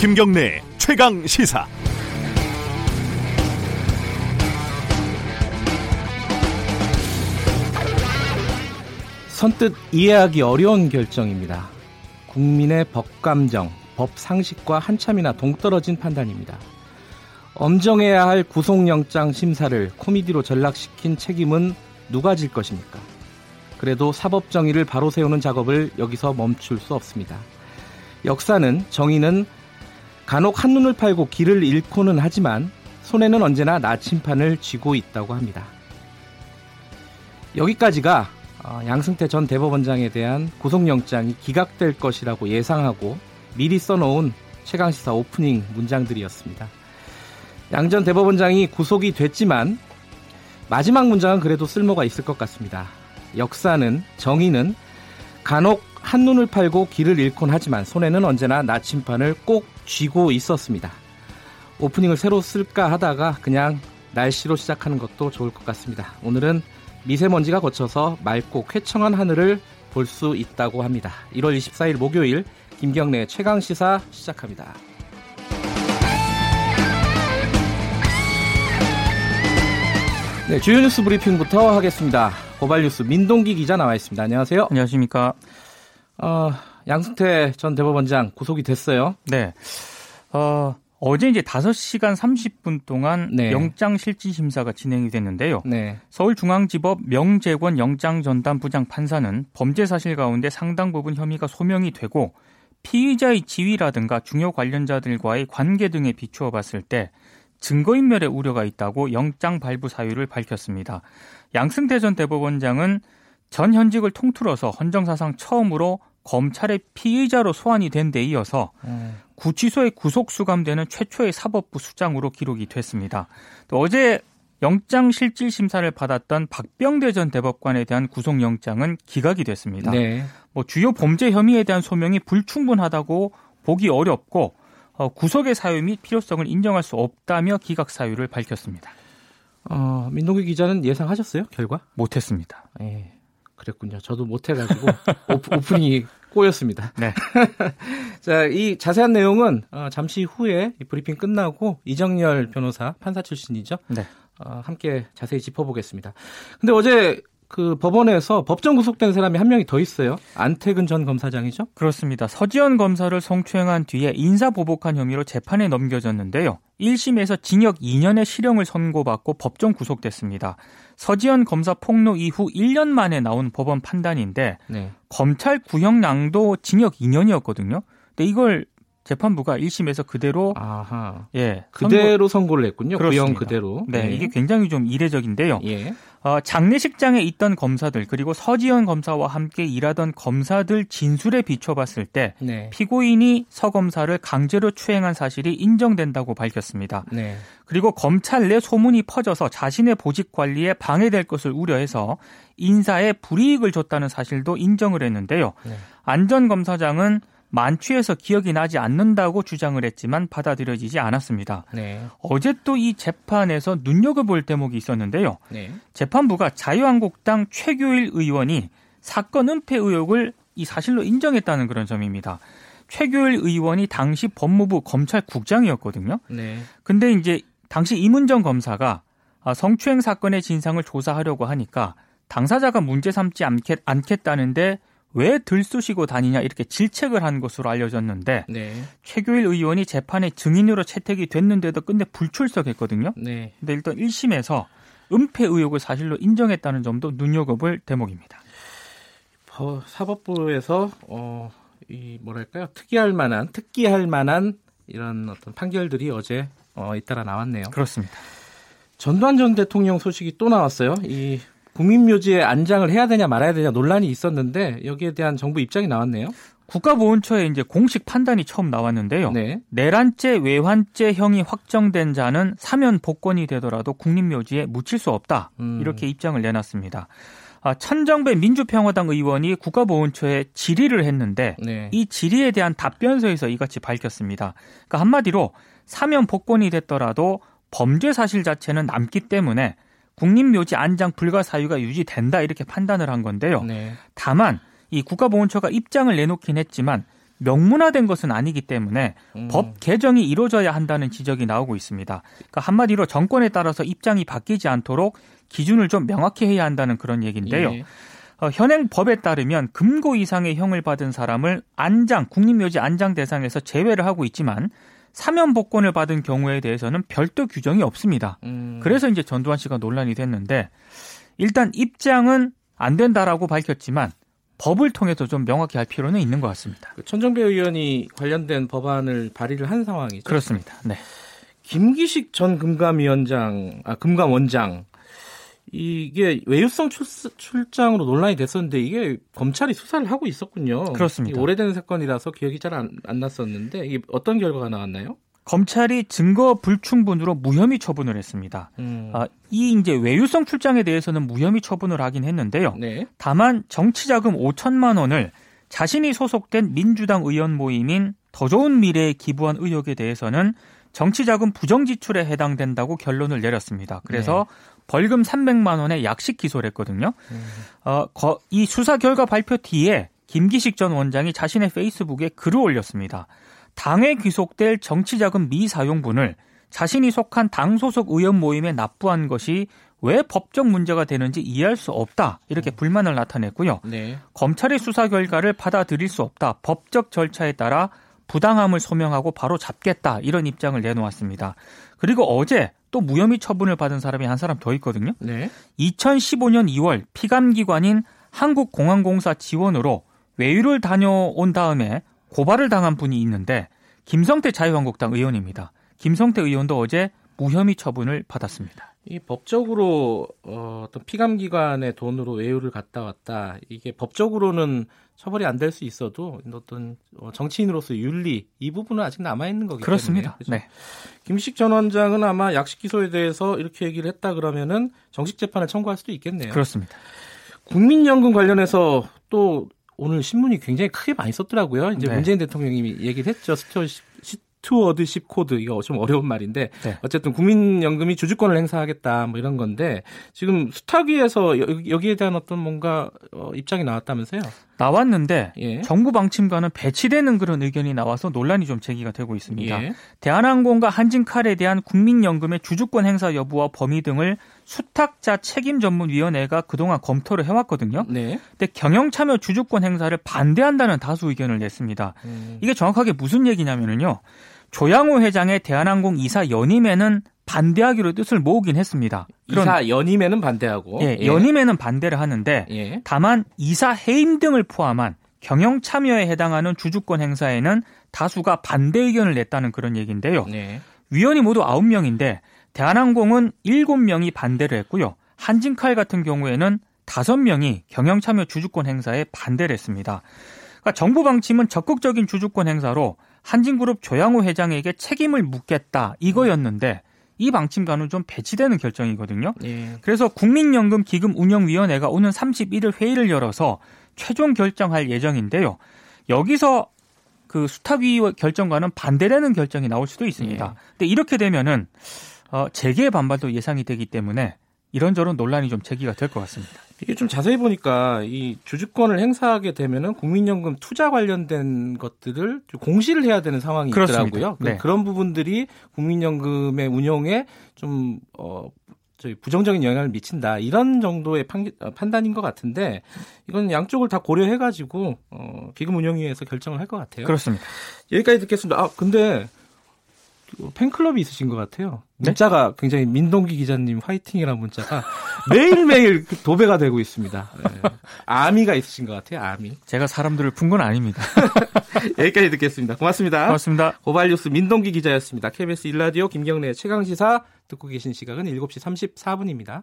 김경래 최강 시사. 선뜻 이해하기 어려운 결정입니다. 국민의 법감정, 법 상식과 한참이나 동떨어진 판단입니다. 엄정해야 할 구속영장 심사를 코미디로 전락시킨 책임은 누가 질 것입니까? 그래도 사법 정의를 바로 세우는 작업을 여기서 멈출 수 없습니다. 역사는 정의는 간혹 한눈을 팔고 길을 잃고는 하지만 손에는 언제나 나침판을 쥐고 있다고 합니다. 여기까지가 어, 양승태 전 대법원장에 대한 구속영장이 기각될 것이라고 예상하고 미리 써놓은 최강시사 오프닝 문장들이었습니다. 양 전 대법원장이 구속이 됐지만 마지막 문장은 그래도 쓸모가 있을 것 같습니다. 역사는 정의는 간혹 한눈을 팔고 길을 잃곤 하지만 손에는 언제나 나침판을 꼭 쥐고 있었습니다. 오프닝을 새로 쓸까 하다가 그냥 날씨로 시작하는 것도 좋을 것 같습니다. 오늘은 미세먼지가 거쳐서 맑고 쾌청한 하늘을 볼 수 있다고 합니다. 1월 24일 목요일 김경래 최강 시사 시작합니다. 네, 주요 뉴스 브리핑부터 하겠습니다. 고발 뉴스 민동기 기자 나와 있습니다. 안녕하세요. 안녕하십니까. 어, 양승태 전 대법원장 구속이 됐어요. 네. 어, 어제 이제 5시간 30분 동안 네. 영장 실질 심사가 진행이 됐는데요. 네. 서울중앙지법 명재권 영장 전담 부장 판사는 범죄 사실 가운데 상당 부분 혐의가 소명이 되고 피의자의 지위라든가 중요 관련자들과의 관계 등에 비추어 봤을 때 증거인멸의 우려가 있다고 영장 발부 사유를 밝혔습니다. 양승태 전 대법원장은 전 현직을 통틀어서 헌정사상 처음으로 검찰의 피의자로 소환이 된 데 이어서 음. 구치소에 구속 수감되는 최초의 사법부 수장으로 기록이 됐습니다. 또 어제 영장 실질 심사를 받았던 박병대 전 대법관에 대한 구속 영장은 기각이 됐습니다. 네. 뭐 주요 범죄 혐의에 대한 소명이 불충분하다고 보기 어렵고 어, 구속의 사유 및 필요성을 인정할 수 없다며 기각 사유를 밝혔습니다. 어, 민동기 기자는 예상하셨어요? 결과? 못했습니다. 예. 그랬군요. 저도 못해가지고 오프, 오프 닝이 꼬였습니다. 네. 자, 이 자세한 내용은 어, 잠시 후에 이 브리핑 끝나고 이정열 변호사 판사 출신이죠. 네. 어, 함께 자세히 짚어보겠습니다. 근데 어제 그 법원에서 법정 구속된 사람이 한 명이 더 있어요. 안태근 전 검사장이죠. 그렇습니다. 서지현 검사를 성추행한 뒤에 인사보복한 혐의로 재판에 넘겨졌는데요. 1심에서 징역 2년의 실형을 선고받고 법정 구속됐습니다. 서지현 검사 폭로 이후 1년 만에 나온 법원 판단인데 네. 검찰 구형량도 징역 2년이었거든요. 근데 이걸 재판부가 1심에서 그대로 아하. 예 그대로 선고 를 했군요. 그렇습니다. 구형 그대로. 네, 이게 굉장히 좀 이례적인데요. 예. 어, 장례식장에 있던 검사들 그리고 서지현 검사와 함께 일하던 검사들 진술에 비춰봤을 때 네. 피고인이 서 검사를 강제로 추행한 사실이 인정된다고 밝혔습니다. 네. 그리고 검찰 내 소문이 퍼져서 자신의 보직 관리에 방해될 것을 우려해서 인사에 불이익을 줬다는 사실도 인정을 했는데요. 네. 안전 검사장은 만취해서 기억이 나지 않는다고 주장을 했지만 받아들여지지 않았습니다. 네. 어제 또 이 재판에서 눈여겨볼 대목이 있었는데요. 네. 재판부가 자유한국당 최규일 의원이 사건 은폐 의혹을 이 사실로 인정했다는 그런 점입니다. 최규일 의원이 당시 법무부 검찰국장이었거든요. 네. 근데 이제 당시 이문정 검사가 아, 성추행 사건의 진상을 조사하려고 하니까 당사자가 문제 삼지 않겠, 않겠다는데 왜 들쑤시고 다니냐 이렇게 질책을 한 것으로 알려졌는데 네. 최규일 의원이 재판에 증인으로 채택이 됐는데도 끝내 불출석했거든요. 네. 근데 일단 1심에서 은폐 의혹을 사실로 인정했다는 점도 눈여겨볼 대목입니다. 어, 사법부에서 어, 이 뭐랄까요 특이할 만한 특기할 만한 이런 어떤 판결들이 어제 어, 잇따라 나왔네요. 그렇습니다. 전두환 전 대통령 소식이 또 나왔어요. 이 국민묘지에 안장을 해야 되냐 말아야 되냐 논란이 있었는데 여기에 대한 정부 입장이 나왔네요. 국가보훈처에 이제 공식 판단이 처음 나왔는데요. 네. 내란죄 외환죄 형이 확정된 자는 사면 복권이 되더라도 국립묘지에 묻힐 수 없다. 음. 이렇게 입장을 내놨습니다. 아, 천정배 민주평화당 의원이 국가보훈처에 질의를 했는데 네. 이 질의에 대한 답변서에서 이같이 밝혔습니다. 그러니까 한마디로 사면 복권이 됐더라도 범죄 사실 자체는 남기 때문에 국립묘지 안장 불가 사유가 유지된다 이렇게 판단을 한 건데요. 네. 다만 이 국가보훈처가 입장을 내놓긴 했지만 명문화된 것은 아니기 때문에 음. 법 개정이 이루어져야 한다는 지적이 나오고 있습니다. 그러니까 한마디로 정권에 따라서 입장이 바뀌지 않도록 기준을 좀 명확히 해야 한다는 그런 얘기인데요. 예. 어, 현행 법에 따르면 금고 이상의 형을 받은 사람을 안장 국립묘지 안장 대상에서 제외를 하고 있지만 사면 복권을 받은 경우에 대해서는 별도 규정이 없습니다. 음. 그래서 이제 전두환 씨가 논란이 됐는데 일단 입장은 안 된다라고 밝혔지만 법을 통해서 좀 명확히 할 필요는 있는 것 같습니다. 그 천정배 의원이 관련된 법안을 발의를 한 상황이죠. 그렇습니다. 네. 김기식 전 금감위원장, 아 금감원장 이게 외유성 출장으로 논란이 됐었는데 이게 검찰이 수사를 하고 있었군요. 그렇습니다. 오래된 사건이라서 기억이 잘안 안 났었는데 이게 어떤 결과가 나왔나요? 검찰이 증거 불충분으로 무혐의 처분을 했습니다. 음. 아, 이 이제 외유성 출장에 대해서는 무혐의 처분을 하긴 했는데요. 네. 다만 정치자금 5천만 원을 자신이 소속된 민주당 의원 모임인 더 좋은 미래에 기부한 의혹에 대해서는 정치자금 부정 지출에 해당된다고 결론을 내렸습니다. 그래서 네. 벌금 300만 원의 약식 기소를 했거든요. 음. 어, 거, 이 수사 결과 발표 뒤에 김기식 전 원장이 자신의 페이스북에 글을 올렸습니다. 당에 귀속될 정치자금 미사용분을 자신이 속한 당 소속 의원 모임에 납부한 것이 왜 법적 문제가 되는지 이해할 수 없다 이렇게 음. 불만을 나타냈고요. 네. 검찰의 수사 결과를 받아들일 수 없다. 법적 절차에 따라 부당함을 소명하고 바로 잡겠다 이런 입장을 내놓았습니다. 그리고 어제 또 무혐의 처분을 받은 사람이 한 사람 더 있거든요. 네. 2015년 2월 피감기관인 한국공항공사 지원으로 외유를 다녀온 다음에 고발을 당한 분이 있는데 김성태 자유한국당 의원입니다. 김성태 의원도 어제 무혐의 처분을 받았습니다. 이 법적으로 어, 어떤 피감기관의 돈으로 외유를 갔다 왔다 이게 법적으로는 처벌이 안 될 수 있어도 어떤 어, 정치인으로서 윤리 이 부분은 아직 남아 있는 거기 그렇습니다. 때문에 그렇죠? 네. 김기식 전 원장은 아마 약식 기소에 대해서 이렇게 얘기를 했다 그러면은 정식 재판을 청구할 수도 있겠네요. 그렇습니다. 국민연금 관련해서 또 오늘 신문이 굉장히 크게 많이 썼더라고요. 이제 네. 문재인 대통령이 얘기를 했죠. 스튜어 stewardship code 이거 좀 어려운 말인데 네. 어쨌든 국민연금이 주주권을 행사하겠다 뭐 이런 건데 지금 수탁위에서 여기에 대한 어떤 뭔가 어, 입장이 나왔다면서요? 나왔는데 예. 정부 방침과는 배치되는 그런 의견이 나와서 논란이 좀 제기가 되고 있습니다. 예. 대한항공과 한진칼에 대한 국민연금의 주주권 행사 여부와 범위 등을 수탁자 책임 전문위원회가 그동안 검토를 해왔거든요. 네. 근데 경영 참여 주주권 행사를 반대한다는 다수 의견을 냈습니다. 음. 이게 정확하게 무슨 얘기냐면요. 조양호 회장의 대한항공 이사 연임에는 반대하기로 뜻을 모으긴 했습니다. 이사 연임에는 반대하고 예, 예. 연임에는 반대를 하는데 예. 다만 이사 해임 등을 포함한 경영 참여에 해당하는 주주권 행사에는 다수가 반대 의견을 냈다는 그런 얘기인데요. 네. 위원이 모두 9명인데 대한항공은 7명이 반대를 했고요. 한진칼 같은 경우에는 5명이 경영 참여 주주권 행사에 반대를 했습니다. 그러니까 정부 방침은 적극적인 주주권 행사로 한진그룹 조양호 회장에게 책임을 묻겠다 이거였는데 이 방침과는 좀 배치되는 결정이거든요. 예. 그래서 국민연금 기금 운영위원회가 오는 31일 회의를 열어서 최종 결정할 예정인데요. 여기서 그 수탁위 결정과는 반대되는 결정이 나올 수도 있습니다. 예. 근데 이렇게 되면은 어, 재계 반발도 예상이 되기 때문에 이런저런 논란이 좀 제기가 될 것 같습니다. 이게 좀 자세히 보니까 이 주주권을 행사하게 되면은 국민연금 투자 관련된 것들을 공시를 해야 되는 상황이 그렇습니다. 있더라고요. 네. 그런 부분들이 국민연금의 운영에 좀 어, 저희 부정적인 영향을 미친다 이런 정도의 판, 어, 판단인 것 같은데 이건 양쪽을 다 고려해가지고 어, 기금 운영위에서 결정을 할 것 같아요. 그렇습니다. 여기까지 듣겠습니다. 아 근데 팬클럽이 있으신 것 같아요. 네? 문자가 굉장히 민동기 기자님 화이팅이라는 문자가 매일매일 그 도배가 되고 있습니다. 네. 아미가 있으신 것 같아요, 아미. 제가 사람들을 푼 건 아닙니다. 여기까지 듣겠습니다. 고맙습니다. 고맙습니다. 고발뉴스 민동기 기자였습니다. KBS 일라디오 김경래 최강시사 듣고 계신 시각은 7시 34분입니다.